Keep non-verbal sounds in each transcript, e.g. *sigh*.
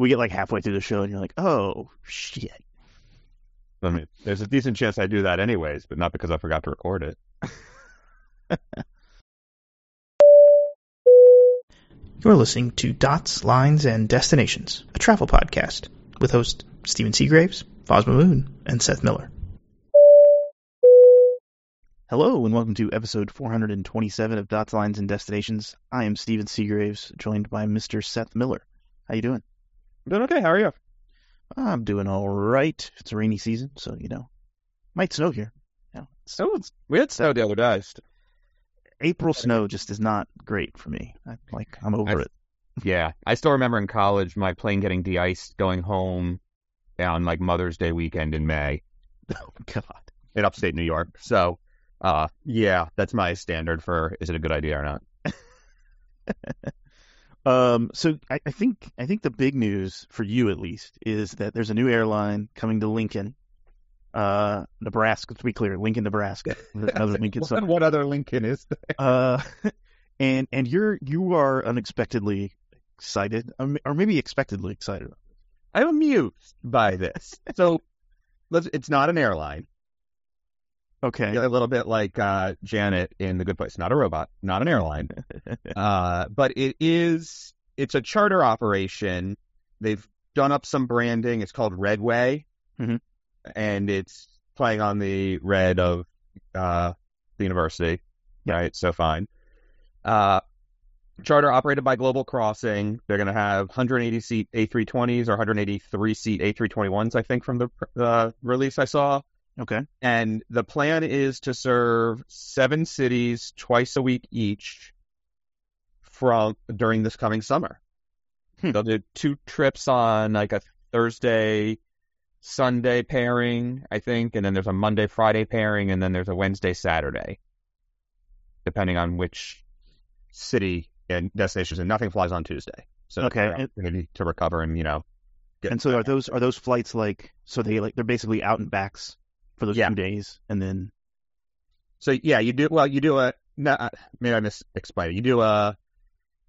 we get like halfway through the show and you're like, oh shit. I mean, there's a decent chance I do that anyways, but not because I forgot to record it. *laughs* You're listening to Dots, Lines, and Destinations, a travel podcast with hosts Stephen Seagraves, Fosma Moon, and Seth Miller. Hello and welcome to episode 427 of Dots, Lines, and Destinations. I am Stephen Seagraves, joined by Mr. Seth Miller. How you doing? I'm doing okay. How are you? I'm doing all right. It's a rainy season, so you know, might snow here. Yeah, know, So it's, we had snow the other day. April snow just is not great for me. I, like I'm over I- it. Yeah, I still remember in college my plane getting de-iced going home on like Mother's Day weekend in May *laughs* Oh God. in upstate New York. So, uh, yeah, that's my standard for is it a good idea or not? *laughs* Um, so I, I think I think the big news for you at least is that there's a new airline coming to Lincoln, uh, Nebraska. To be clear, Lincoln, Nebraska. *laughs* Another Lincoln. what, what other Lincoln is there? Uh, *laughs* and and you're you are unexpectedly excited, or maybe expectedly excited. I'm amused by this. So, let's, it's not an airline. Okay. a little bit like uh, Janet in The Good Place. Not a robot, not an airline, *laughs* uh, but it is. It's a charter operation. They've done up some branding. It's called Red Way, Mhm. and it's playing on the red of uh, the university. Yeah. Right, so fine. Uh, charter operated by Global Crossing. They're going to have 180 seat A320s or 183 seat A321s, I think, from the uh, release I saw Okay. and the plan is to serve seven cities twice a week each from during this coming summer. Hmm. They'll do two trips on like a Thursday, Sunday pairing, I think, and then there's a Monday, Friday pairing, and then there's a Wednesday, Saturday, depending on which city and destinations. And nothing flies on Tuesday, so Okay. it's an to recover and you know. And so are those are those flights like so they like they're basically out and backs for those Yeah. two days, and then So yeah, you do well. You do a no, maybe I misexplained it. You do a.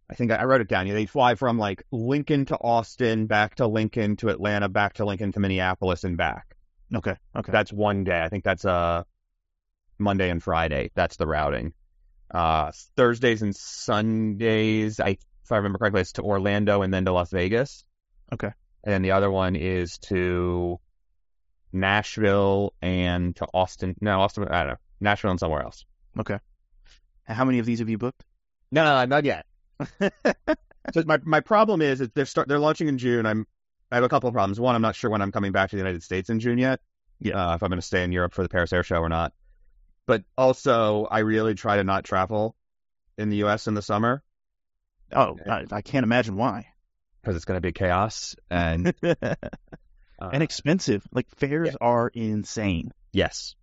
I think I wrote it down. You they fly from like Lincoln to Austin, back to Lincoln to Atlanta, back to Lincoln to Minneapolis, and back. okay, okay, That's one day. I think that's uh Monday and Friday. That's the routing. Uh, Thursdays and Sundays, I if I remember correctly, it's to Orlando and then to Las Vegas. Okay. And then the other one is to Nashville and to Austin. No, Austin. I don't know. Nashville and somewhere else. okay. And how many of these have you booked? No, no, not yet. *laughs* so my my problem is that they're start they're launching in June. I'm I have a couple of problems. One, I'm not sure when I'm coming back to the United States in June yet. Yeah. Uh, if I'm going to stay in Europe for the Paris Air Show or not. But also, I really try to not travel in the U.S. in the summer Oh, I, I can't imagine why. because it's going to be chaos. And *laughs* uh, and expensive. Like fares yeah. are insane. yes,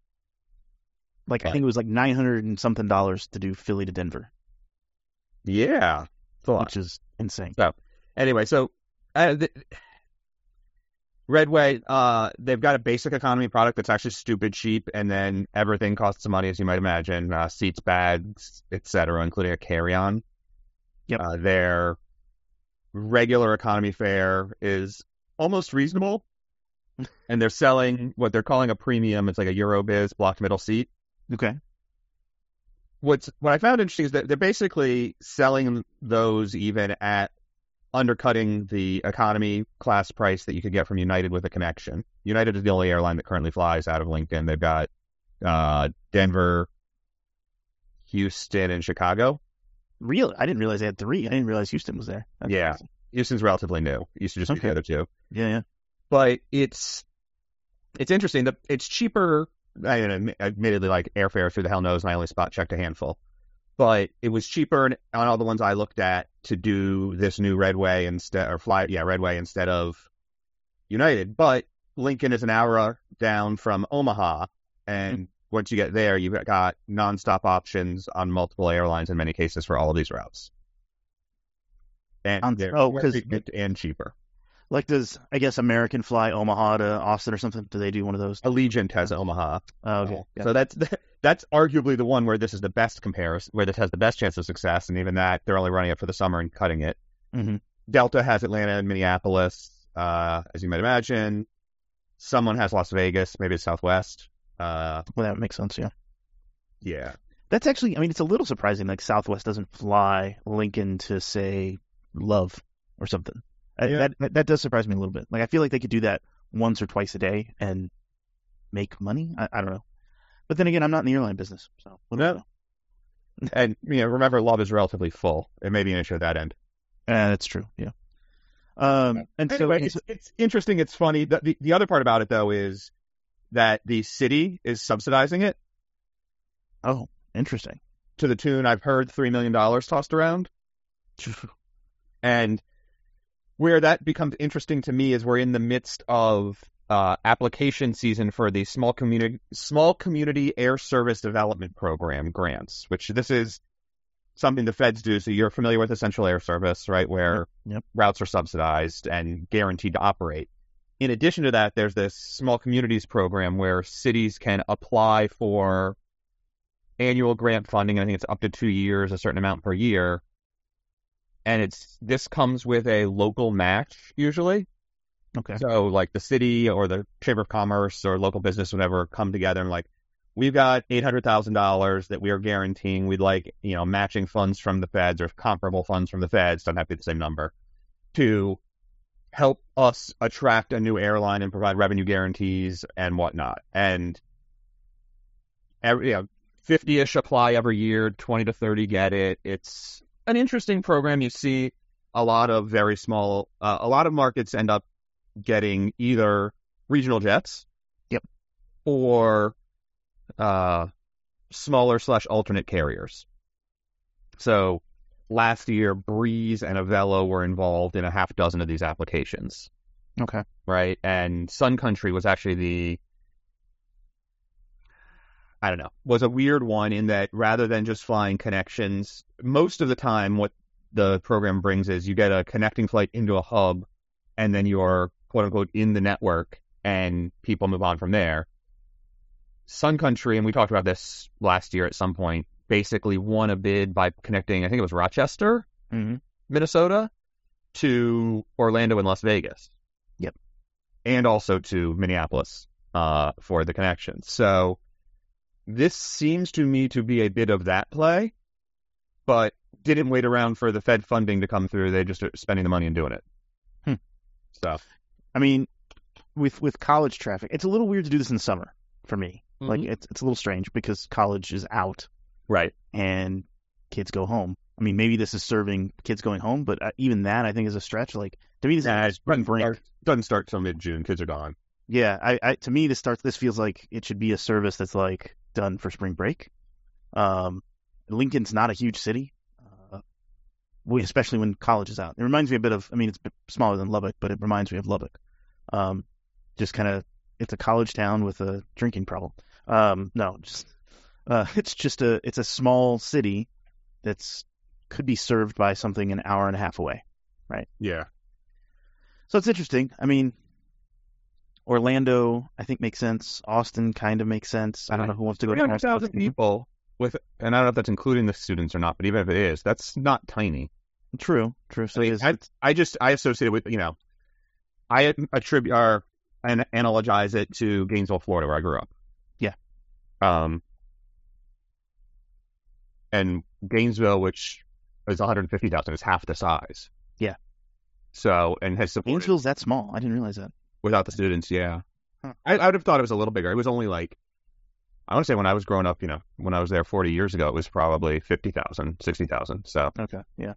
Like I think it was like nine hundred and something dollars to do Philly to Denver, yeah, it's a lot. which is insane. So anyway, so uh, th- Red Way, uh, they've got a basic economy product that's actually stupid cheap, and then everything costs some money, as you might imagine, uh, seats, bags, etc., including a carry-on. Yep. Uh, their regular economy fare is almost reasonable, *laughs* and they're selling what they're calling a premium. It's like a Eurobiz blocked middle seat Okay. what's what I found interesting is that they're basically selling those even at undercutting the economy class price that you could get from United with a connection. United is the only airline that currently flies out of Lincoln. They've got uh, Denver, Houston, and Chicago. Really, I didn't realize they had three. I didn't realize Houston was there. That's Yeah. crazy. Houston's relatively new. It used to just be Okay. the other two. Yeah, yeah. But it's it's interesting. that It's cheaper. I mean, admittedly, like airfare through the hell knows, and I only spot checked a handful. But it was cheaper on all the ones I looked at to do this new Red Way instead, or fly, yeah, Red Way instead of United. But Lincoln is an hour down from Omaha, and mm-hmm. once you get there, you've got nonstop options on multiple airlines in many cases for all of these routes. And they're oh, and cheaper. Like, does I guess American fly Omaha to Austin or something? Do they do one of those? Allegiant has Omaha. Oh, okay. Yeah. So that's *laughs* that's arguably the one where this is the best comparison, where this has the best chance of success, and even that they're only running it for the summer and cutting it. Mhm. Delta has Atlanta and Minneapolis. uh, as you might imagine. Someone has Las Vegas, maybe it's Southwest. Uh, Well, that makes sense. Yeah. yeah, That's actually, I mean, it's a little surprising. Like Southwest doesn't fly Lincoln to say Love or something. I- Yeah. That, that does surprise me a little bit. Like I feel like they could do that once or twice a day and make money. I, I don't know. But then again, I'm not in the airline business, so what do I No. *laughs* and you know, remember, Love is relatively full. It may be an issue at that end. Uh, that's true. Yeah. Um, and so Anyway, it's, it's interesting. It's funny. The, the the other part about it though is that the city is subsidizing it oh, interesting. to the tune I've heard three million dollars tossed around. *laughs* And where that becomes interesting to me is we're in the midst of uh, application season for the small community small community air service development program grants, which this is something the feds do. So you're familiar with Essential Air Service, right? Where Yep. routes are subsidized and guaranteed to operate. In addition to that, there's this small communities program where cities can apply for annual grant funding. I think it's up to two years, a certain amount per year. And it's this comes with a local match usually. Okay. So like the city or the chamber of commerce or local business, whatever, come together and like, we've got eight hundred thousand dollars that we are guaranteeing. We'd like you know matching funds from the feds or comparable funds from the feds. Doesn't have to be the same number to help us attract a new airline and provide revenue guarantees and whatnot. And every you know, fifty-ish apply every year, twenty to thirty get it. It's an interesting program. You see a lot of very small, uh, a lot of markets end up getting either regional jets, Yep. or uh, smaller slash alternate carriers. So last year, Breeze and Avelo were involved in a half dozen of these applications, Okay. right? And Sun Country was actually the I don't know, was a weird one in that rather than just flying connections, most of the time what the program brings is you get a connecting flight into a hub and then you're quote unquote in the network and people move on from there. Sun Country, and we talked about this last year at some point, basically won a bid by connecting, I think it was Rochester, hmm Minnesota, to Orlando and Las Vegas. Yep. And also to Minneapolis uh, for the connection. So this seems to me to be a bit of that play, but didn't wait around for the Fed funding to come through. They just are spending the money and doing it. Hmm. So I mean, with with college traffic, it's a little weird to do this in the summer for me. Like Mhm. it's it's a little strange because college is out right. and kids go home. I mean, maybe this is serving kids going home, but uh, even that I think is a stretch. Like to me, this Nah, is break. Start- doesn't start till mid June. Kids are gone. Yeah, I, I to me this starts. This feels like it should be a service that's like done for spring break. Um, Lincoln's not a huge city, uh, especially when college is out. It reminds me a bit of. I mean, it's smaller than Lubbock, but it reminds me of Lubbock. Um, just kind of, it's a college town with a drinking problem. Um, no, just uh, *laughs* it's just a it's a small city that's could be served by something an hour and a half away. Right? Yeah. So it's interesting. I mean, Orlando, I think makes sense. Austin kind of makes sense. I don't know who wants to go to Three hundred thousand Austin. people with, and I don't know if that's including the students or not, but even if it is, that's not tiny. True, true. So I mean, it is, I, I just I associate it with you know, I attribute or and analogize it to Gainesville, Florida, where I grew up. Yeah. Um. And Gainesville, which is 150,000, is half the size. Yeah. So and has supported Gainesville's that small. I didn't realize that. Without the students. Yeah. Huh. I, I would have thought it was a little bigger. It was only like. I want to say when I was growing up, you know, when I was there 40 years ago, it was probably 50,000, 60,000. So, Okay, yeah,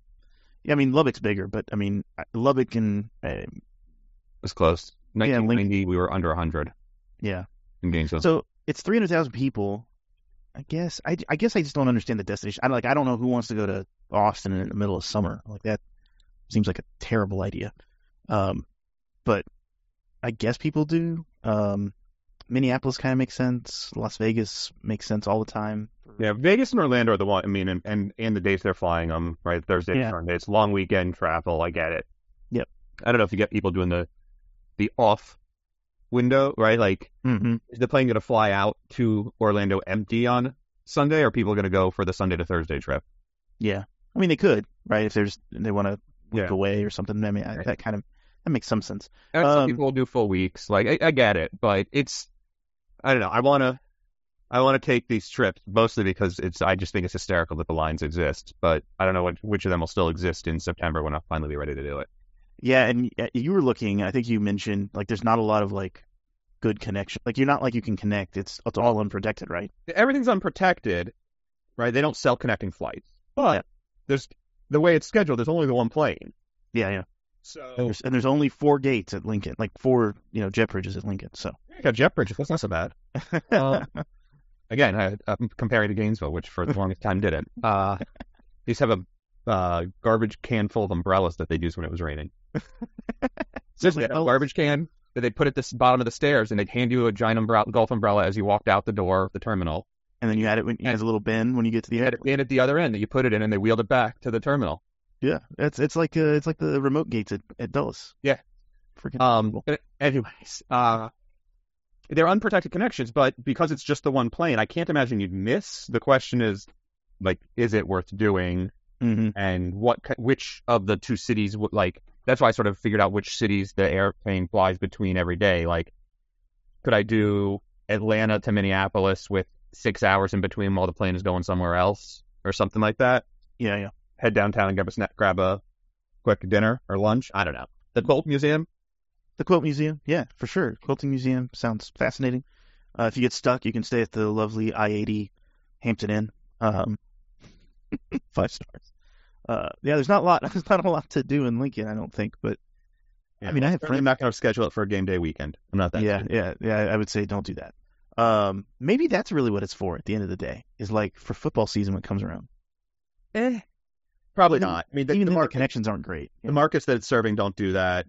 yeah. I mean, Lubbock's bigger, but I mean, Lubbock and uh, It's close. Yeah, Link- 1990, we were under 100 yeah. in Gainesville. So it's three hundred thousand people. I guess I, I guess I just don't understand the destination. I like I don't know who wants to go to Austin in the middle of summer. Like that seems like a terrible idea. Um, but I guess people do. Um, Minneapolis kind of makes sense. Las Vegas makes sense all the time. yeah, Vegas and Orlando are the one. I mean, and and, and the dates they're flying them, right? Thursday, Yeah. Sunday. It's long weekend travel. I get it. Yep. I don't know if you get people doing the the off window, right? Like, Mm-hmm. is the plane going to fly out to Orlando empty on Sunday, or are people going to go for the Sunday to Thursday trip? Yeah, I mean they could, right? If there's they want to Yeah. away or something. I mean I, that kind of that makes some sense. Some Um, people will do full weeks. Like I, I get it, but it's I don't know. I want to I want to take these trips mostly because it's I just think it's hysterical that the lines exist, but I don't know what, which of them will still exist in September when I'll finally be ready to do it. Yeah, and uh, you were looking. I think you mentioned like there's not a lot of like good connection. Like you're not like you can connect. It's it's all unprotected, right? Everything's unprotected, right? They don't sell connecting flights, but Yeah. there's the way it's scheduled. There's only the one plane, Yeah, yeah. So There's, and there's only four gates at Lincoln, like four you know jet bridges at Lincoln. So I got jet bridges. That's not so bad. Um, *laughs* again, I, I'm comparing to Gainesville, which for the longest time didn't. Uh, they used to have a uh, garbage can full of umbrellas that they'd use when it was raining. *laughs* Seriously, a garbage can that they'd put at the bottom of the stairs, and they'd hand you a giant umbrella, golf umbrella as you walked out the door of the terminal. and then you had it when you had a little bin when you get to the end. had airport. it in at the other end that you put it in, and they wheeled it back to the terminal. Yeah, it's it's like uh, it's like the remote gates at, at Dulles. Yeah. freaking. Um, but anyways, uh, they're unprotected connections, but because it's just the one plane, I can't imagine you'd miss. The question is, like, is it worth doing? hmm and what which of the two cities would like that's why I sort of figured out which cities the airplane flies between every day. Like, could I do Atlanta to Minneapolis with six hours in between while the plane is going somewhere else or something like that? Yeah, yeah. Head downtown and grab a snack, grab a quick dinner or lunch. I don't know. The Quilt Museum. The Quilt Museum, yeah, for sure. Quilting Museum sounds fascinating. Uh, if you get stuck, you can stay at the lovely I-80 Hampton Inn. Um, *laughs* five stars. Uh, yeah, there's not a lot. *laughs* There's not a lot to do in Lincoln, I don't think. But I mean, I have I'm friends. not going to schedule it for a game day weekend. I'm not that. Yeah, stupid. yeah, yeah. I would say don't do that. Um, maybe that's really what it's for. At the end of the day, is like for football season when it comes around. Eh, probably Even- not. I mean, the, Even the then, the market- connections aren't great. the markets that it's serving don't do that.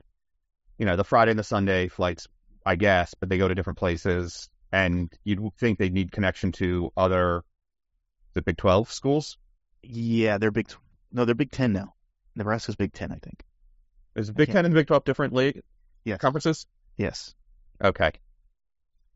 You know, the Friday and the Sunday flights, I guess, but they go to different places, and you'd think they'd need connection to other the Big Twelve schools. Yeah, they're big. No, they're Big Ten now. Nebraska's Big Ten, I think. Is Big Ten and Big Twelve different league Yes. conferences? Yes. Okay,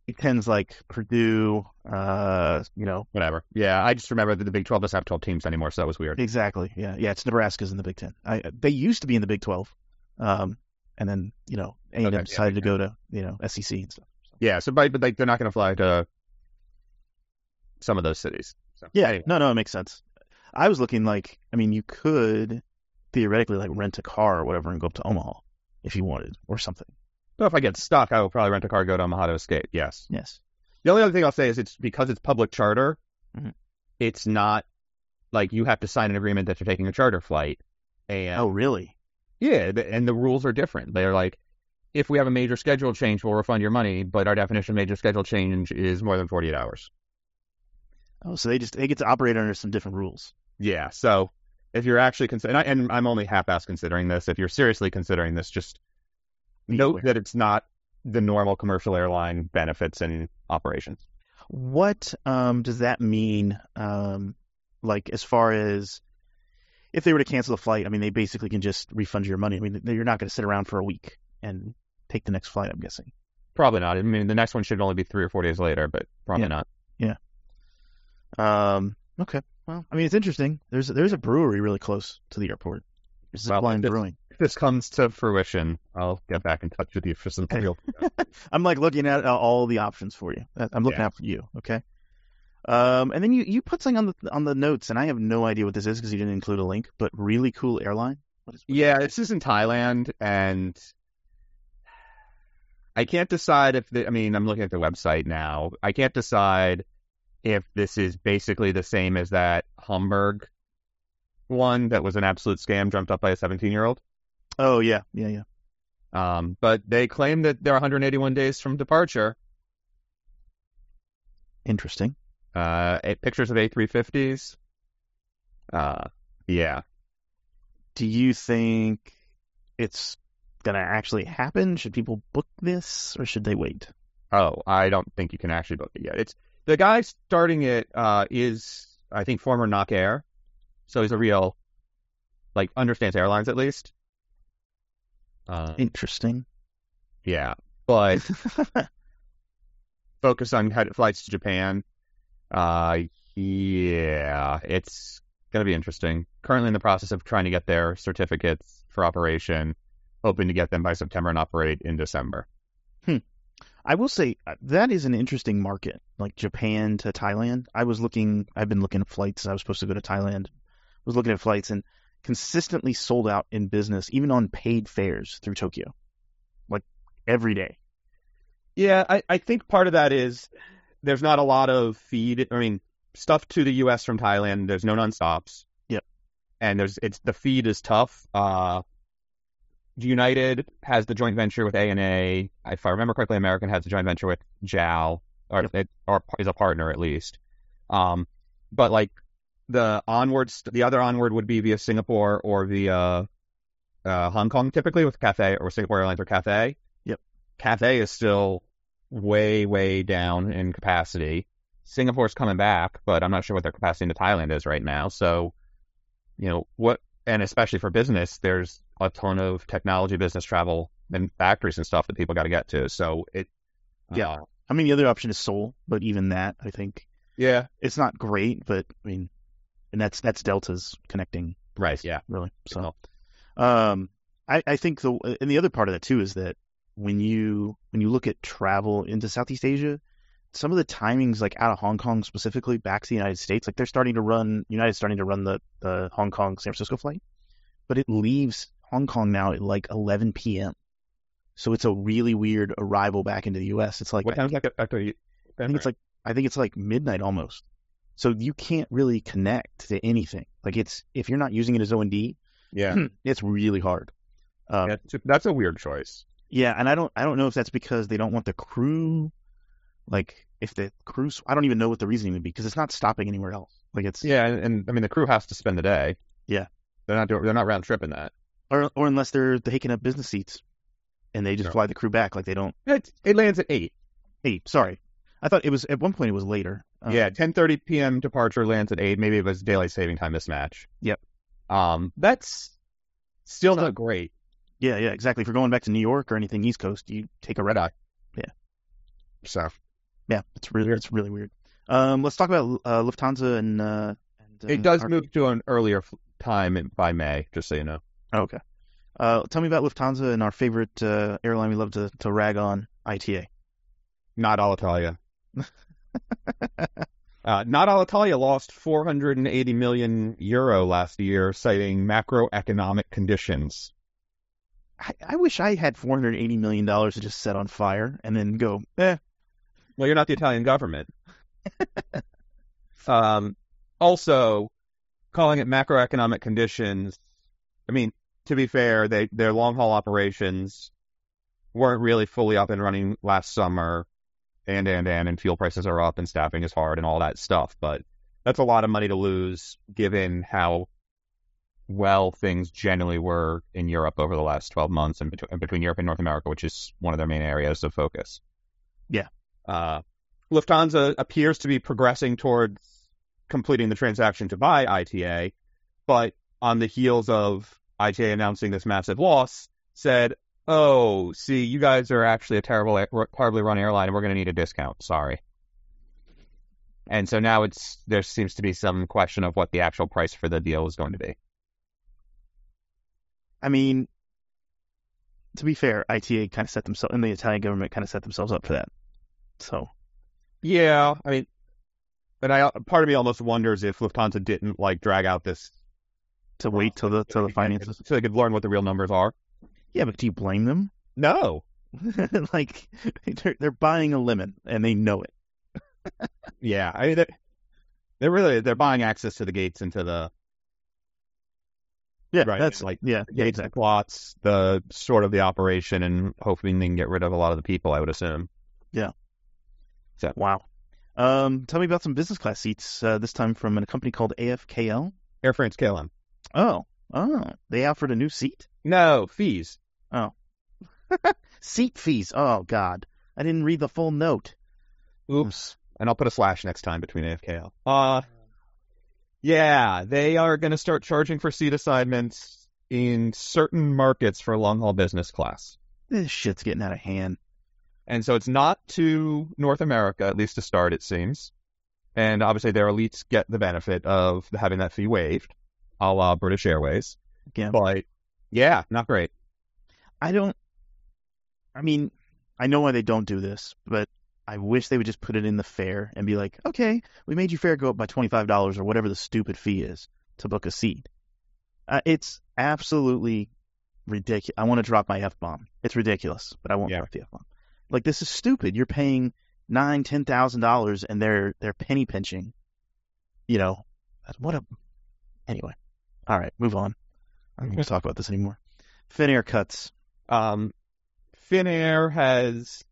Big Ten's like Purdue. Uh, you know, whatever. Yeah, I just remember that the Big Twelve doesn't have twelve teams anymore, so that was weird. exactly. Yeah, yeah. It's Nebraska's in the Big Ten. I they used to be in the Big Twelve. Um, and then you know A and M yeah, decided to go to you know SEC and stuff. Yeah, so but, but like they're not going to fly to some of those cities. So, Yeah, anyway. no, no, it makes sense. I was looking like, I mean, you could theoretically like rent a car or whatever and go up to Omaha if you wanted or something. So if I get stuck, I will probably rent a car, go to Omaha to escape. Yes. Yes. The only other thing I'll say is it's because it's public charter. Mhm. It's not like you have to sign an agreement that you're taking a charter flight. And Oh, really? yeah, and the rules are different. They're like, if we have a major schedule change, we'll refund your money. But our definition of major schedule change is more than 48 hours. Oh, so they just they get to operate under some different rules. Yeah. So if you're actually considering, and, I- and I'm only half-ass considering this, if you're seriously considering this, just note that it's not the normal commercial airline benefits and operations. What um does that mean? Um, like as far as if they were to cancel the flight, I mean, they basically can just refund your money. I mean, you're not going to sit around for a week and take the next flight. I'm guessing. Probably not. I mean, the next one should only be three or four days later, but probably Yeah. not. Yeah. Um. Okay. Well, I mean, it's interesting. There's there's a brewery really close to the airport. There's Zipline this- Brewing. If this comes to fruition, I'll get back in touch with you for some *laughs* real. I'm like looking at uh, all the options for you. Uh, I'm looking Yeah. out for you. Okay. Um, and then you you put something on the on the notes, and I have no idea what this is because you didn't include a link. But really cool airline. What is? yeah, this is in Thailand, and I can't decide if the, I mean, I'm looking at the website now. I can't decide if this is basically the same as that Hamburg one that was an absolute scam dreamt up by a 17 year old. Oh yeah, yeah, yeah. Um, but they claim that they're 181 days from departure. Interesting. Uh, pictures of A350s. Uh, yeah. Do you think it's gonna actually happen? Should people book this, or should they wait? Oh, I don't think you can actually book it yet. It's the guy starting it uh, is I think former Nok Air, so he's a real like understands airlines at least. Uh, Interesting. yeah, but *laughs* focus on flights to Japan. Uh, yeah, it's gonna be interesting. Currently in the process of trying to get their certificates for operation. hoping to get them by September and operate in December. I will say uh, that is an interesting market, like Japan to Thailand. I was looking, I've been looking at flights. I was supposed to go to Thailand. Was looking at flights and consistently sold out in business, even on paid fares through Tokyo, like every day. Yeah, I, I think part of that is there's not a lot of feed. I mean, stuff to the U.S. from Thailand. There's no nonstops. Yep. And there's it's the feed is tough. Uh, United has the joint venture with ANA. If I remember correctly, American has a joint venture with JAL, or Yep. it, or is a partner at least. Um, but like the onwards, the other onward would be via Singapore or via uh, Hong Kong, typically with Cathay or Singapore Airlines or Cathay. Yep. Cathay is still way, way down in capacity. Singapore's coming back, but I'm not sure what their capacity into Thailand is right now. So, you know, what, and especially for business, there's a ton of technology, business travel, and factories and stuff that people got to get to. So it, Yeah. uh, I mean, the other option is Seoul, but even that, I think yeah, it's not great. But I mean, and that's that's Delta's connecting right, yeah. really. So, um, I I think the and the other part of that too is that when you when you look at travel into Southeast Asia, some of the timings like out of Hong Kong specifically back to the United States, like they're starting to run United's starting to run the the Hong Kong San Francisco flight, but it leaves Hong Kong now at like 11 p.m. So it's a really weird arrival back into the U.S. It's like what time's that get you? I think it's like I think it's like midnight almost. So you can't really connect to anything. Like it's if you're not using it as O and D, yeah. *clears throat* it's really hard. Um, yeah, that's a weird choice. yeah, and I don't I don't know if that's because they don't want the crew, like if the crew. I don't even know what the reasoning would be because it's not stopping anywhere else. Like it's Yeah, and, and I mean the crew has to spend the day. Yeah. they're not doing, they're not round tripping that. or or unless they're taking up business seats, and they just No. fly the crew back. Like they don't. It, it lands at eight. Hey, sorry, I thought it was at one point it was later. Um, yeah, 10:30 p.m. departure lands at eight. Maybe it was daylight saving time mismatch. Yep. Um, that's still not great. yeah, yeah, exactly. If you're going back to New York or anything East Coast, you take a red eye. Yeah. So Yeah, it's really it's really weird. Um, let's talk about uh, Lufthansa and. Uh, and it uh, does our- move to an earlier f- time in- by May, just so you know. Oh, okay. Uh, tell me about Lufthansa and our favorite uh, airline we love to, to rag on, ITA. Not Alitalia. *laughs* *laughs* uh, not Alitalia lost 480 million euro last year, citing macroeconomic conditions. I, I wish I had $480 million to just set on fire and then go, eh. Well, you're not the Italian government. *laughs* um, also, calling it macroeconomic conditions. I mean, to be fair, they their long haul operations weren't really fully up and running last summer, and and and and fuel prices are up and staffing is hard and all that stuff. But that's a lot of money to lose, given how well things generally were in Europe over the last 12 months and between, between Europe and North America, which is one of their main areas of focus. Yeah. Uh, Lufthansa appears to be progressing towards completing the transaction to buy ITA, but on the heels of ITA announcing this massive loss, said, "Oh, see, you guys are actually a terrible, terribly run airline, and we're going to need a discount. Sorry." And so now it's there seems to be some question of what the actual price for the deal is going to be. I mean, to be fair, ITA kind of set themselves, and the Italian government kind of set themselves up for that. So, Yeah, I mean, but I part of me almost wonders if Lufthansa didn't like drag out this to wait till the till the finances. so they could learn what the real numbers are. Yeah, but do you blame them? No, *laughs* like, they're, they're buying a lemon and they know it. yeah, I mean they're, they're really they're buying access to the gates into the Yeah, Right, that's like, yeah, yeah, gates exactly. and plots, the sort of the operation, and hoping they can get rid of a lot of the people. I would assume. Yeah. So. Wow. Um, tell me about some business class seats. Uh, this time from a company called AFKL. Air France KLM. Oh, oh, they offered a new seat. No fees. *laughs* Seat fees. Oh God, I didn't read the full note. Oops. And I'll put a slash next time between AFKL. Uh, yeah, they are going to start charging for seat assignments in certain markets for long haul business class. This shit's getting out of hand. And so it's not to North America, at least to start, it seems. And obviously their elites get the benefit of having that fee waived, a la British Airways. Yeah. But yeah, not great. I don't. I mean, I know why they don't do this, but I wish they would just put it in the fare and be like, okay, we made your fare go up by twenty five dollars or whatever the stupid fee is to book a seat. Uh, it's absolutely ridiculous. I want to drop my f bomb. It's ridiculous, but I won't Yeah. drop the f bomb. Like this is stupid. You're paying nine, ten thousand dollars, and they're they're penny pinching. You know, what a. Anyway, all right, move on. I don't want to talk about this anymore. Finnair cuts. Um, Finnair has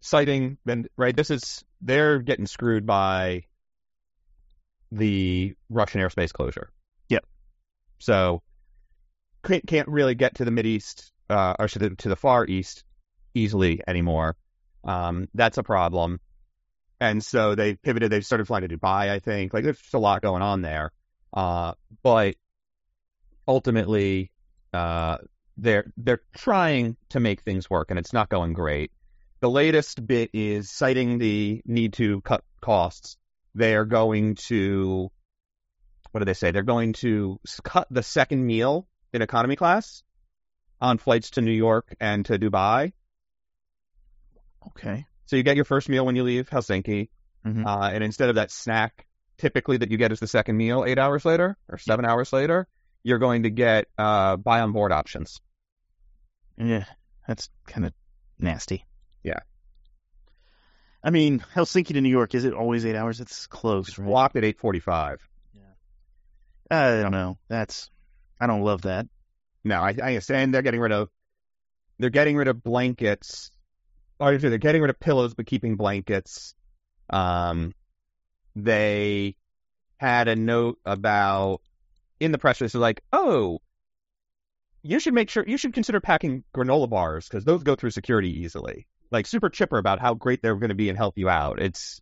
citing been right. This is they're getting screwed by the Russian airspace closure. Yep. So can't can't really get to the Mid East uh, or to the to the Far East easily anymore. Um, that's a problem. And so they pivoted. They've started flying to Dubai. I think like there's just a lot going on there. Uh, but ultimately, uh, they're they're trying to make things work, and it's not going great. The latest bit is citing the need to cut costs. They are going to what do they say? They're going to cut the second meal in economy class on flights to New York and to Dubai. Okay. So you get your first meal when you leave Helsinki, Mhm. uh, and instead of that snack, typically that you get as the second meal eight hours later or seven hours later, you're going to get uh, buy on board options. Yeah, that's kind of nasty. Yeah. I mean, Helsinki to New York, is it always eight hours? It's close, It's right? blocked at eight forty-five. Yeah. I don't know. That's, I don't love that. No, I, I understand they're getting rid of they're getting rid of blankets. Or they're getting rid of pillows, but keeping blankets. Um, they had a note about in the press release, like, oh, you should make sure you should consider packing granola bars because those go through security easily. Like super chipper about how great they're going to be and help you out. It's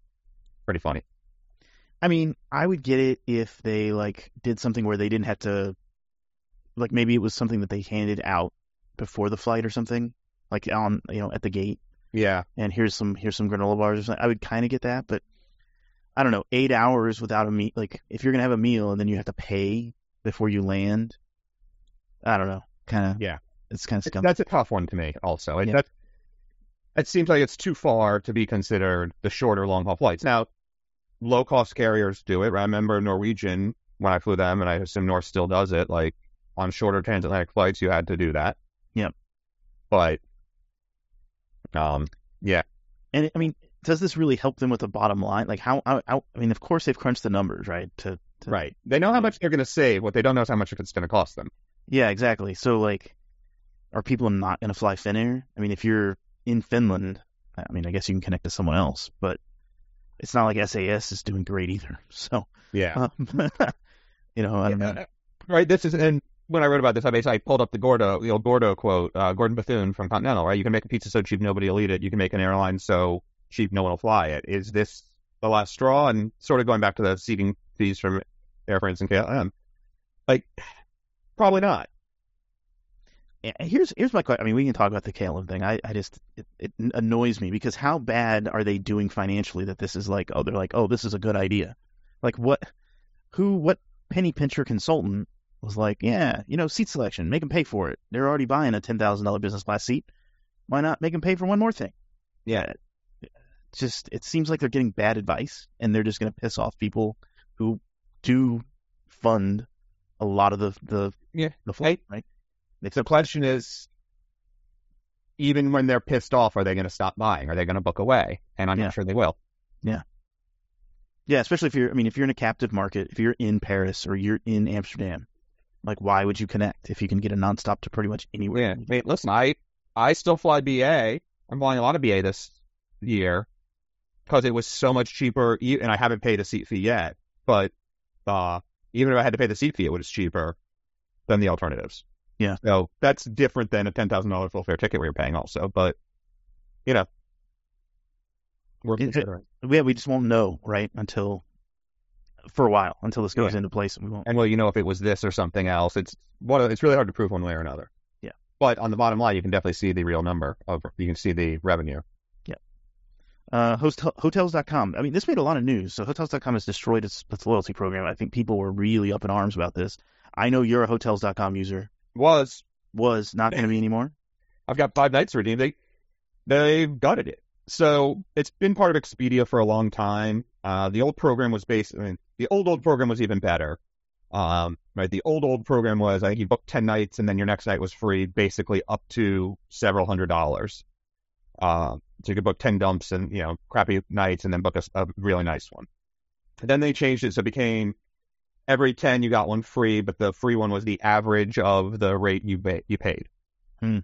pretty funny. I mean, I would get it if they like did something where they didn't have to, like maybe it was something that they handed out before the flight or something, like on you know at the gate. Yeah, and here's some here's some granola bars or something. I would kind of get that, but I don't know. Eight hours without a meal, like if you're gonna have a meal and then you have to pay before you land, I don't know. Kind of Yeah. It's kind of scum. that's a tough one to me. Also, it, Yeah. that it seems like it's too far to be considered the shorter long haul flights. Now, low cost carriers do it. I remember Norwegian when I flew them, and I assume Norse still does it. Like on shorter transatlantic flights, you had to do that. Yep. But, um, yeah, And I mean, does this really help them with the bottom line? Like how? how, how I mean, of course they've crunched the numbers, right? To, to right. They know how much they're going to save. What they don't know is how much it's going to cost them. Yeah, exactly. So like, are people not gonna fly Finnair? I mean, if you're in Finland, I mean, I guess you can connect to someone else, but it's not like SAS is doing great either. *laughs* So. Yeah. Um, *laughs* you know, I don't know. Uh, Right. This is and when I wrote about this, I basically I pulled up the Gordo, the old Gordo quote, uh, Gordon Bethune from Continental. Right. You can make a pizza so cheap nobody will eat it. You can make an airline so cheap no one will fly it. Is this the last straw? And sort of going back to the seating fees from Air France and KLM, like probably not. Here's here's my question. I mean, we can talk about the KLM thing. I, I just it, it annoys me because how bad are they doing financially that this is like oh they're like oh this is a good idea, like what who what penny pincher consultant was like yeah you know seat selection make them pay for it they're already buying a ten thousand dollar business class seat why not make them pay for one more thing yeah just it seems like they're getting bad advice and they're just going to piss off people who do fund a lot of the the Yeah. the flight right The question is, even when they're pissed off, are they going to stop buying? Are they going to book away? And I'm Yeah. not sure they will. Yeah, Yeah, especially if you're, I mean, if you're in a captive market, if you're in Paris or you're in Amsterdam, like, why would you connect if you can get a nonstop to pretty much anywhere? Yeah. I mean, listen, I I still fly BA. I'm flying a lot of BA this year because it was so much cheaper, and I haven't paid a seat fee yet. But uh, even if I had to pay the seat fee, it was cheaper than the alternatives. Yeah. So that's different than a ten thousand dollars full fare ticket we were paying, also. But you know, we're It- it- considering. Yeah, we just won't know, right? Until, for a while, until this goes Yeah. into place. and We won't. And well, you know, if it was this or something else, it's what it's really hard to prove one way or another. Yeah. But on the bottom line, you can definitely see the real number of you can see the revenue. Uh, host, hotels.com. I mean, this made a lot of news. So hotels.com has destroyed its, its loyalty program. I think people were really up in arms about this. I know you're a hotels.com user. Was Was not going to be anymore. *laughs* I've got five nights to redeem. They they've gutted it. So it's been part of Expedia for a long time. Uh, the old program was based. I mean, the old old program was even better. Um, right, the old old program was I think you booked ten nights and then your next night was free, basically up to several hundred dollars. Uh, so you could book ten dumps and you know crappy nights and then book a, a really nice one. And then they changed it so it became every ten you got one free, but the free one was the average of the rate you ba- you paid. Hmm.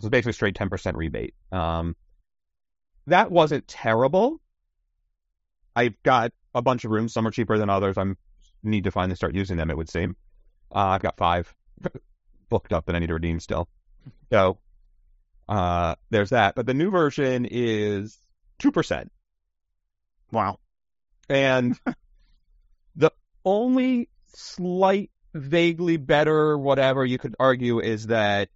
So basically straight ten percent rebate. Um, that wasn't terrible. I've got a bunch of rooms. Some are cheaper than others. I'm need to finally start using them. It would seem. Uh, I've got five *laughs* booked up that I need to redeem still. So uh, there's that. But the new version is two percent, Wow. and *laughs* the only slight, vaguely better, whatever you could argue is that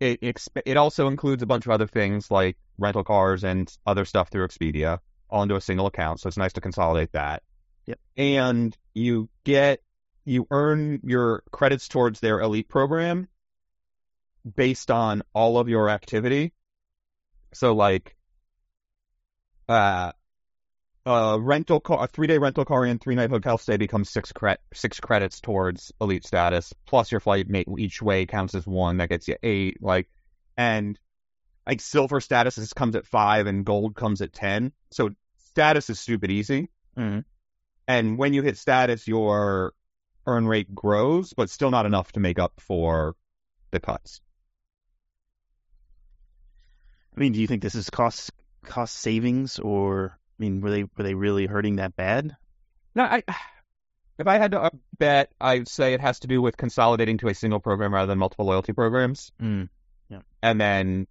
it exp- it also includes a bunch of other things like rental cars and other stuff through Expedia all into a single account. So it's nice to consolidate that. Yep. And you get you earn your credits towards their elite program based on all of your activity. So like uh a rental car, a three day rental car and three night hotel stay becomes six cre- six credits towards elite status. Plus your flight mate each way counts as one. That gets you eight. Like, and like silver status is, comes at five and gold comes at ten. So status is stupid easy. Mhm. And when you hit status, your earn rate grows, but still not enough to make up for the cuts. I mean, do you think this is cost cost savings, or I mean, were they were they really hurting that bad? No, I. If I had to uh, bet, I'd say it has to do with consolidating to a single program rather than multiple loyalty programs, Mm. and then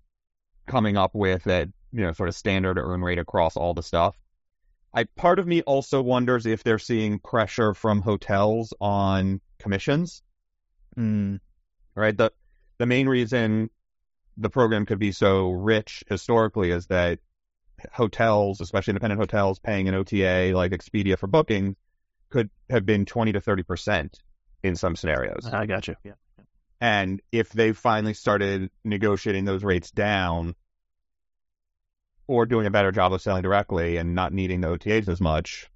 coming up with a you know sort of standard earn rate across all the stuff. I part of me also wonders if they're seeing pressure from hotels on commissions. Mm. Right. The the main reason the program could be so rich historically is that hotels, especially independent hotels, paying an OTA like Expedia for booking, could have been twenty to thirty percent in some scenarios. I got you. Yeah. And if they finally started negotiating those rates down, or doing a better job of selling directly and not needing the OTAs as much,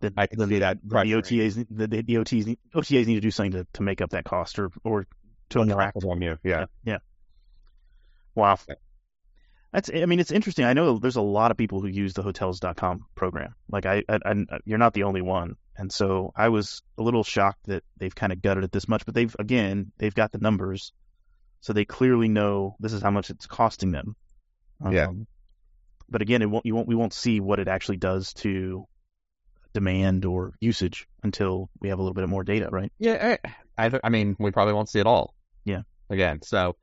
The, I can the, see that the. OTAs the, the, OTAs OTAs need to do something to, to make up that cost or or to attract. you. Yeah. Yeah. Wow. That's I mean it's interesting. I know there's a lot of people who use the hotels.com program. Like I, I, I you're not the only one. And so I was a little shocked that they've kind of gutted it this much, but they've again, they've got the numbers. So they clearly know this is how much it's costing them. Yeah. Um, but again, it won't you won't we won't see what it actually does to demand or usage until we have a little bit more data, right? Yeah, I, I, I mean, we probably won't see it all. Yeah. Again, so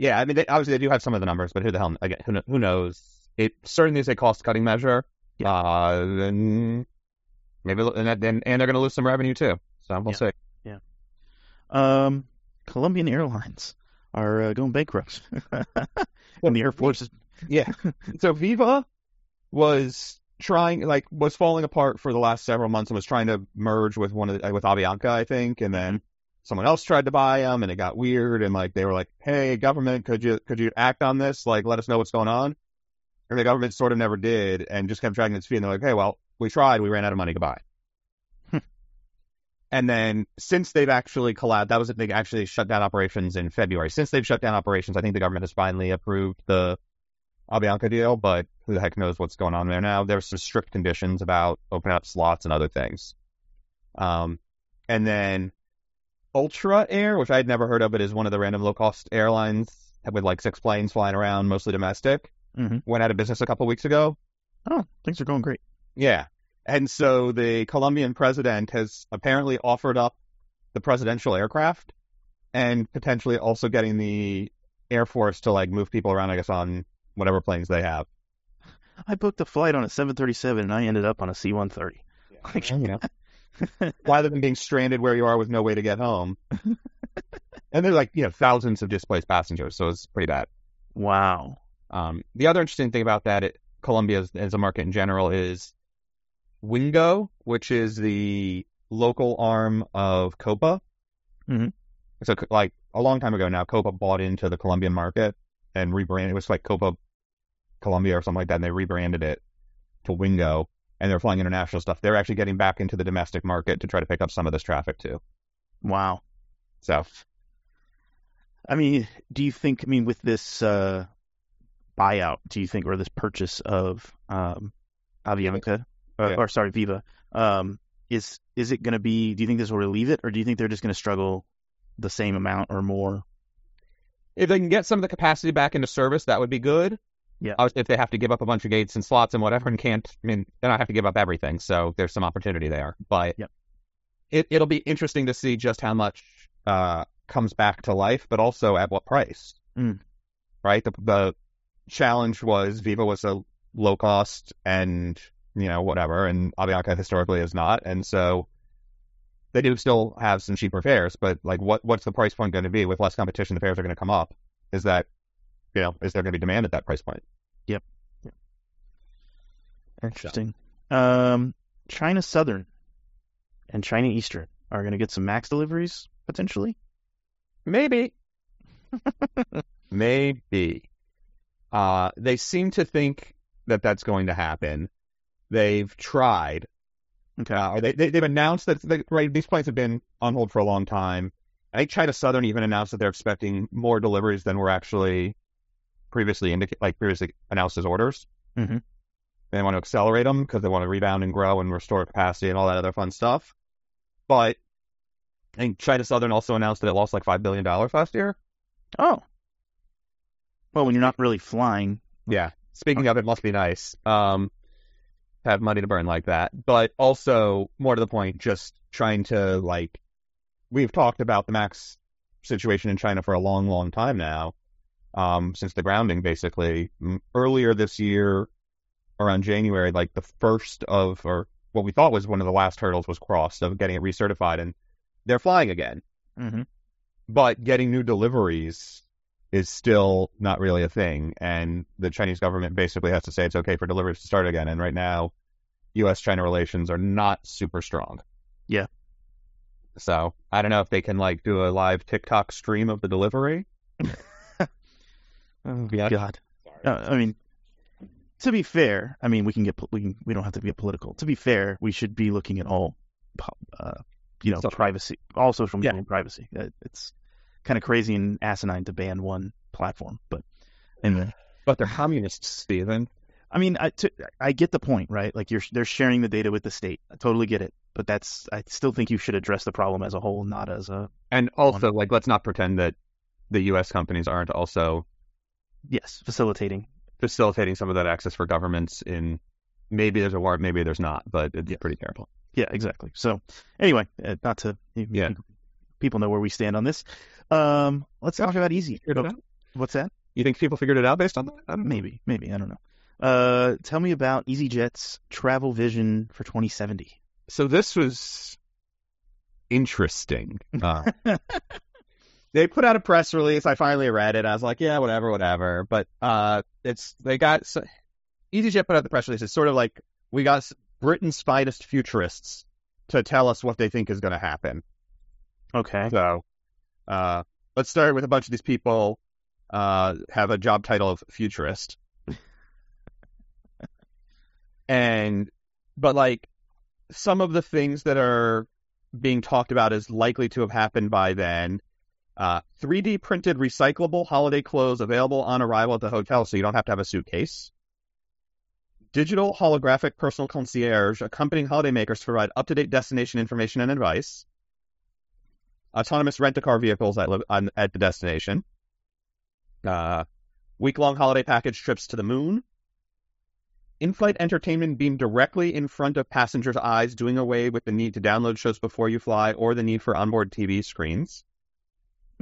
yeah, I mean, they, obviously they do have some of the numbers, but who the hell? Again, who, who knows? It certainly is a cost cutting measure. Yeah. Uh, then maybe and that- and, and they're going to lose some revenue too. So we'll Yeah. see. Um, Colombian Airlines are uh, going bankrupt, *laughs* and the Air Force is Yeah. so Viva was trying, like, was falling apart for the last several months and was trying to merge with one of the, with Avianca, I think, and then someone else tried to buy them, and it got weird, and like they were like, "Hey, government, could you could you act on this? Like, let us know what's going on." And the government sort of never did, and just kept dragging its feet. And they're like, "Hey, well, we tried, we ran out of money. Goodbye." *laughs* And then since they've actually collabed, that was it, they actually shut down operations in February. Since they've shut down operations, I think the government has finally approved the Avianca deal, but who the heck knows what's going on there now? There's some strict conditions about opening up slots and other things. Um, and then Ultra Air, which I had never heard of, but is one of the random low cost airlines with like six planes flying around, mostly domestic, Mhm. went out of business a couple weeks ago. oh things are going great. Yeah. And so the Colombian president has apparently offered up the presidential aircraft and potentially also getting the Air Force to like move people around, I guess, on whatever planes they have. I booked a flight on a 737 and I ended up on a C-130. Like, you know, *laughs* rather than being stranded where you are with no way to get home. *laughs* and there's like, you know, thousands of displaced passengers, so it's pretty bad. wow. Um, the other interesting thing about that, Colombia as, as a market in general, is Wingo, which is the local arm of Copa. Mhm. So, like a long time ago now, Copa bought into the Colombian market and rebranded. It was like Copa Colombia or something like that, and they rebranded it to Wingo, and they're flying international stuff. They're actually getting back into the domestic market to try to pick up some of this traffic too. Wow. So, I mean, do you think? I mean, with this uh, buyout, do you think, or this purchase of um, Avianca, uh, Yeah. or sorry, Viva, um, is is it going to be? Do you think this will relieve it, or do you think they're just going to struggle the same amount or more? if they can get some of the capacity back into service, that would be good. Yeah. Obviously, if they have to give up a bunch of gates and slots and whatever and can't, I mean, then I have to give up everything. So there's some opportunity there. But Yep. it, it'll be interesting to see just how much uh, comes back to life, but also at what price. Mm. Right? The, the challenge was Viva was a low cost and, you know, whatever, and Avianca historically is not. And so they do still have some cheaper fares, but like what what's the price point going to be with less competition? The fares are going to come up. Is that you know is there going to be demand at that price point? Yep. Interesting. Um, China Southern and China Eastern are going to get some max deliveries potentially. Maybe, *laughs* maybe. Uh, they seem to think that that's going to happen. They've tried. Okay. Uh, or they, they they've announced that they, right these planes have been on hold for a long time. I think China Southern even announced that they're expecting more deliveries than were actually previously indicated, like previously announced as orders. Mhm. They want to accelerate them because they want to rebound and grow and restore capacity and all that other fun stuff. But I think China Southern also announced that it lost like five billion dollars last year. Oh. Well, when you're not really flying, Yeah. Speaking of, it must be nice. Um, to have money to burn like that, but also more to the point, just trying to like, we've talked about the max situation in China for a long, long time now. Um, since the grounding, basically, earlier this year, around January, like the first of, or what we thought was one of the last hurdles was crossed of getting it recertified, and they're flying again. mm-hmm. But getting new deliveries is still not really a thing. And the Chinese government basically has to say it's okay for deliveries to start again. And right now, U.S. China relations are not super strong. Yeah. So I don't know if they can like do a live TikTok stream of the delivery. *laughs* oh Yeah. God. I mean, to be fair, I mean we can get we can we don't have to get political. To be fair, we should be looking at all, uh, you know, So- privacy, all social media Yeah. privacy. Uh, It's kind of crazy and asinine to ban one platform, but anyway. But they're communists, Stephen. I mean, I, to, I get the point, right? Like you're they're sharing the data with the state. I totally get it, but that's I still think you should address the problem as a whole, not as a And also, like, let's not pretend that the U.S. companies aren't also yes facilitating. facilitating some of that access for governments in maybe there's a war, maybe there's not, but it's pretty terrible. Yeah, exactly. So anyway, uh, not to Yeah. people know where we stand on this. Um, let's talk about easy. Out? What's that? You think people figured it out based on that? Know. Maybe, maybe I don't know. Uh, tell me about EasyJet's travel vision for 2070. so this was interesting. Uh, *laughs* they put out a press release. I finally read it. I was like, yeah, whatever, whatever. But uh, it's they got so, EasyJet put out the press release. It's sort of like we got Britain's finest futurists to tell us what they think is going to happen. Okay. So uh, let's start with a bunch of these people uh, have a job title of futurist. and, but like some of the things that are being talked about as likely to have happened by then. Uh, 3D printed recyclable holiday clothes available on arrival at the hotel, so you don't have to have a suitcase. Digital holographic personal concierge accompanying holidaymakers to provide up to date destination information and advice autonomous rent-a-car vehicles at, on, at the destination, uh, week-long holiday package trips to the moon, in-flight entertainment beamed directly in front of passengers' eyes, doing away with the need to download shows before you fly or the need for onboard TV screens.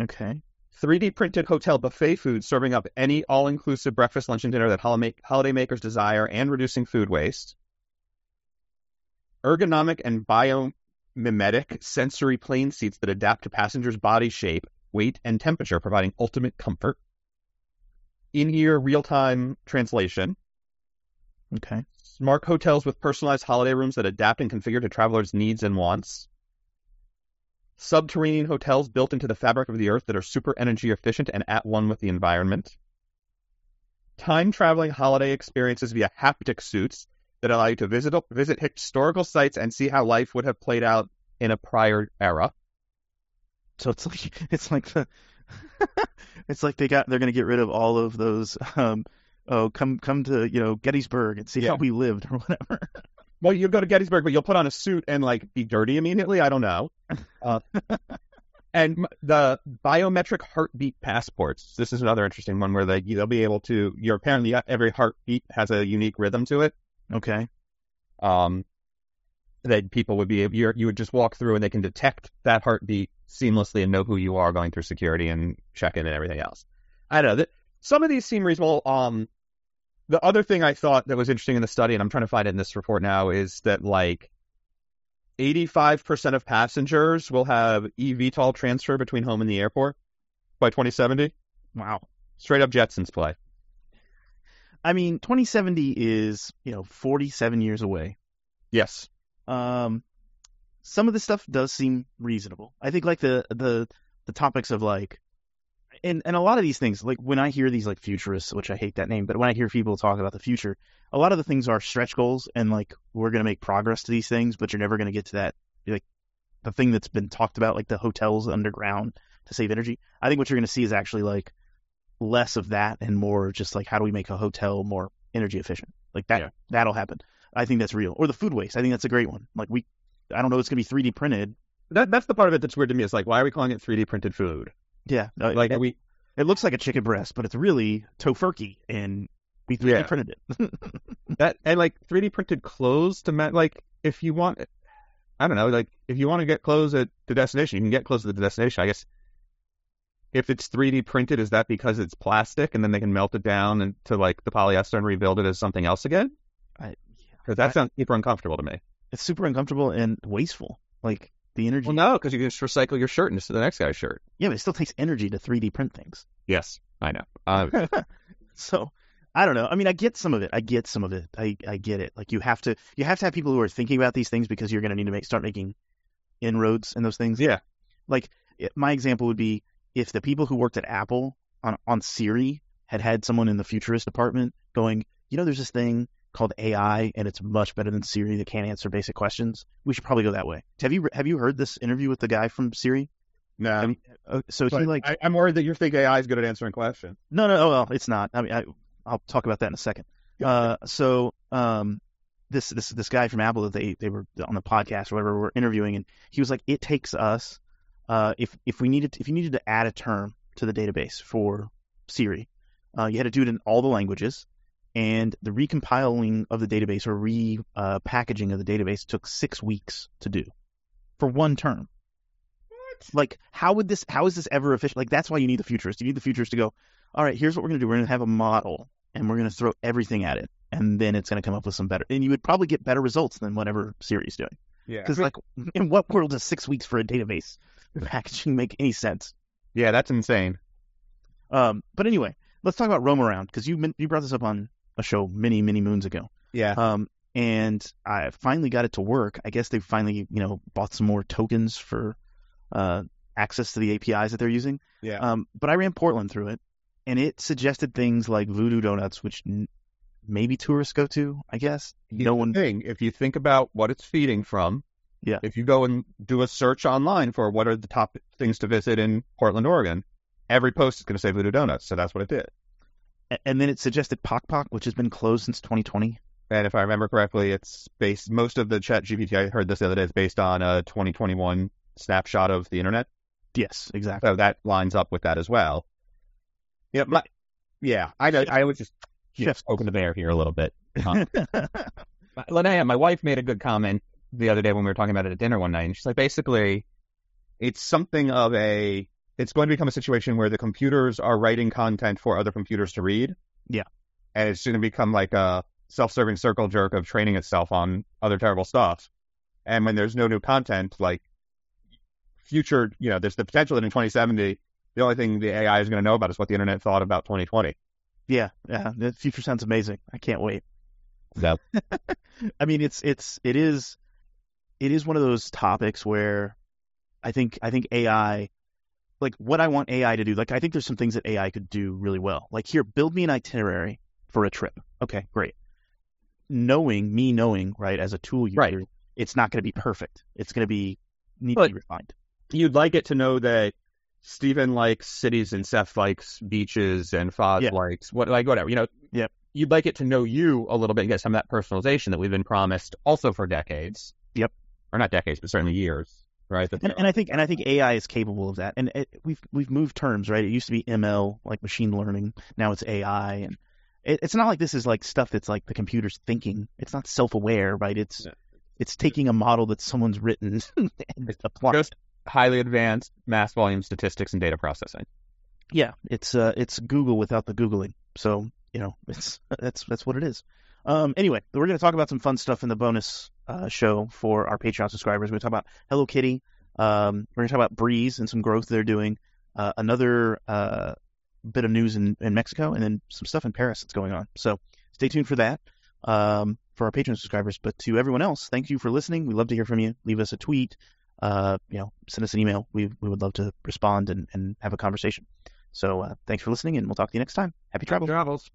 Okay. 3D printed hotel buffet food serving up any all inclusive breakfast, lunch, and dinner that holiday makers desire and reducing food waste. Ergonomic and biomimetic sensory plane seats that adapt to passengers' body shape, weight, and temperature, providing ultimate comfort. In ear real time translation. Okay. Smart hotels with personalized holiday rooms that adapt and configure to travelers' needs and wants. Subterranean hotels built into the fabric of the earth that are super energy efficient and at one with the environment. Time traveling holiday experiences via haptic suits that allow you to visit visit historical sites and see how life would have played out in a prior era. So it's like *laughs* it's like the *laughs* it's like they got they're gonna get rid of all of those um oh come come to you know Gettysburg and see Yeah. how we lived or whatever. *laughs* Well, you'll go to Gettysburg, but you'll put on a suit and like be dirty immediately. I don't know. Uh, *laughs* and the biometric heartbeat passports. This is another interesting one where they they'll be able to. Your apparently every heartbeat has a unique rhythm to it. Okay. Um, that people would be you you would just walk through and they can detect that heartbeat seamlessly and know who you are going through security and check in and everything else. I don't know that some of these seem reasonable. Um, the other thing I thought that was interesting in the study, and I'm trying to find it in this report now, is that like 85% of passengers will have eVTOL transfer between home and the airport by 2070. Wow. Straight up Jetsons play. I mean, 2070 is you know 47 years away. Yes. Um, some of this stuff does seem reasonable. I think like the the the topics of like, and and a lot of these things, like when I hear these like futurists, which I hate that name, but when I hear people talk about the future, a lot of the things are stretch goals, and like we're gonna make progress to these things, but you're never gonna get to that like the thing that's been talked about, like the hotels underground to save energy. I think what you're gonna see is actually like less of that and more just like how do we make a hotel more energy efficient? Like that Yeah. that'll happen. I think that's real. Or the food waste. I think that's a great one. Like we, I don't know, it's gonna be 3D printed. That that's the part of it that's weird to me. Is like, why are we calling it 3D printed food? Yeah, uh, no, Like, it, we it looks like a chicken breast, but it's really Tofurky, and we 3D Yeah. printed it. *laughs* that and like 3D printed clothes to match. Like, if you want, I don't know. Like, if you want to get clothes at the destination, you can get clothes at the destination. I guess if it's 3D printed, is that because it's plastic and then they can melt it down into like the polyester and rebuild it as something else again? Because that I- sounds super uncomfortable to me. it's super uncomfortable and wasteful. Like the energy. Well, no, because you can just recycle your shirt into the next guy's shirt. Yeah, but it still takes energy to 3D print things. Yes, I know. *laughs* Uh, so I don't know. I mean, I get some of it. I get some of it. I I get it. Like you have to you have to have people who are thinking about these things because you're going to need to make start making inroads in those things. yeah, Like it- my example would be if the people who worked at Apple on on Siri had had someone in the futurist department going, you know, there's this thing called AI and it's much better than Siri that can't answer basic questions. We should probably go that way. Have you have you heard this interview with the guy from Siri? no. Uh, so he like I, I'm worried that you think AI is good at answering questions. no no oh, well it's not. I mean I I'll talk about that in a second. Uh, so um, this this this guy from Apple that they they were on the podcast or whatever we were interviewing, and he was like, it takes us uh, if if we needed if you needed to add a term to the database for Siri, uh, you had to do it in all the languages, and the recompiling of the database or re uh, packaging of the database took six weeks to do for one term. Like, how would this? How is this ever efficient? Like, that's why you need the futurist. You need the futurist to go. All right, here's what we're gonna do. We're gonna have a model, and we're gonna throw everything at it, and then it's gonna come up with some better. And you would probably get better results than whatever Siri's doing. Yeah. Because, like, in what world does six weeks for a database *laughs* packaging make any sense? yeah, that's insane. Um, but anyway, let's talk about roam around because you you brought this up on a show many many moons ago. Yeah. Um, and I finally got it to work. I guess they finally you know bought some more tokens for uh access to the APIs that they're using. Yeah. Um, but I ran Portland through it, and it suggested things like Voodoo Donuts, which n- maybe tourists go to. I guess no one. thing. If you think about what it's feeding from, Yeah. If you go and do a search online for what are the top things to visit in Portland, Oregon, every post is going to say Voodoo Donuts. So that's what it did. And then it suggested Pok, which has been closed since 2020. And if I remember correctly, it's based. Most of the Chat GPT I heard this the other day is based on a 2021 snapshot of the internet. Yes, exactly. So that lines up with that as well. Yeah, my, yeah. I know. I was just know, poking the bear here a little bit. *laughs* Uh, Linnea, my wife made a good comment the other day when we were talking about it at dinner one night, and she's like, basically, it's something of a. It's going to become a situation where the computers are writing content for other computers to read. Yeah. And it's going to become like a self-serving circle jerk of training itself on other terrible stuff. And when there's no new content, like future, you know, there's the potential that in 2070, the only thing the AI is going to know about is what the internet thought about 2020. yeah, yeah. The future sounds amazing. I can't wait. So, *laughs* I mean, it's it's it is it is one of those topics where I think I think AI, like what I want AI to do, like I think there's some things that AI could do really well. Like here, build me an itinerary for a trip. Okay, great. Knowing me knowing right as a tool user, Right. it's not going to be perfect. It's going to be need to be refined. You'd like it to know that Stephen likes cities and Seth likes beaches and Foz Yeah. likes what like whatever. You know, Yep. You'd like it to know you a little bit and get some of that personalization that we've been promised also for decades. Yep. Or not decades, but certainly years. Right. And, and I think and I think AI is capable of that. And it, we've we've moved terms, right? It used to be ML, like machine learning. Now it's AI, and it, it's not like this is like stuff that's like the computer's thinking. It's not self-aware, right? It's Yeah. it's taking a model that someone's written *laughs* and applying. just highly advanced mass volume statistics and data processing. Yeah, it's uh, it's Google without the googling. So you know, it's *laughs* that's that's what it is. Um, anyway, we're going to talk about some fun stuff in the bonus uh, show for our Patreon subscribers. We're going to talk about Hello Kitty. Um, we're going to talk about Breeze and some growth they're doing. Uh, another uh, bit of news in, in Mexico, and then some stuff in Paris that's going on. So stay tuned for that um, for our Patreon subscribers. But to everyone else, thank you for listening. We love to hear from you. Leave us a tweet. Uh, you know, send us an email. We we would love to respond and, and have a conversation. So uh, thanks for listening, and we'll talk to you next time. Happy travels. Travels.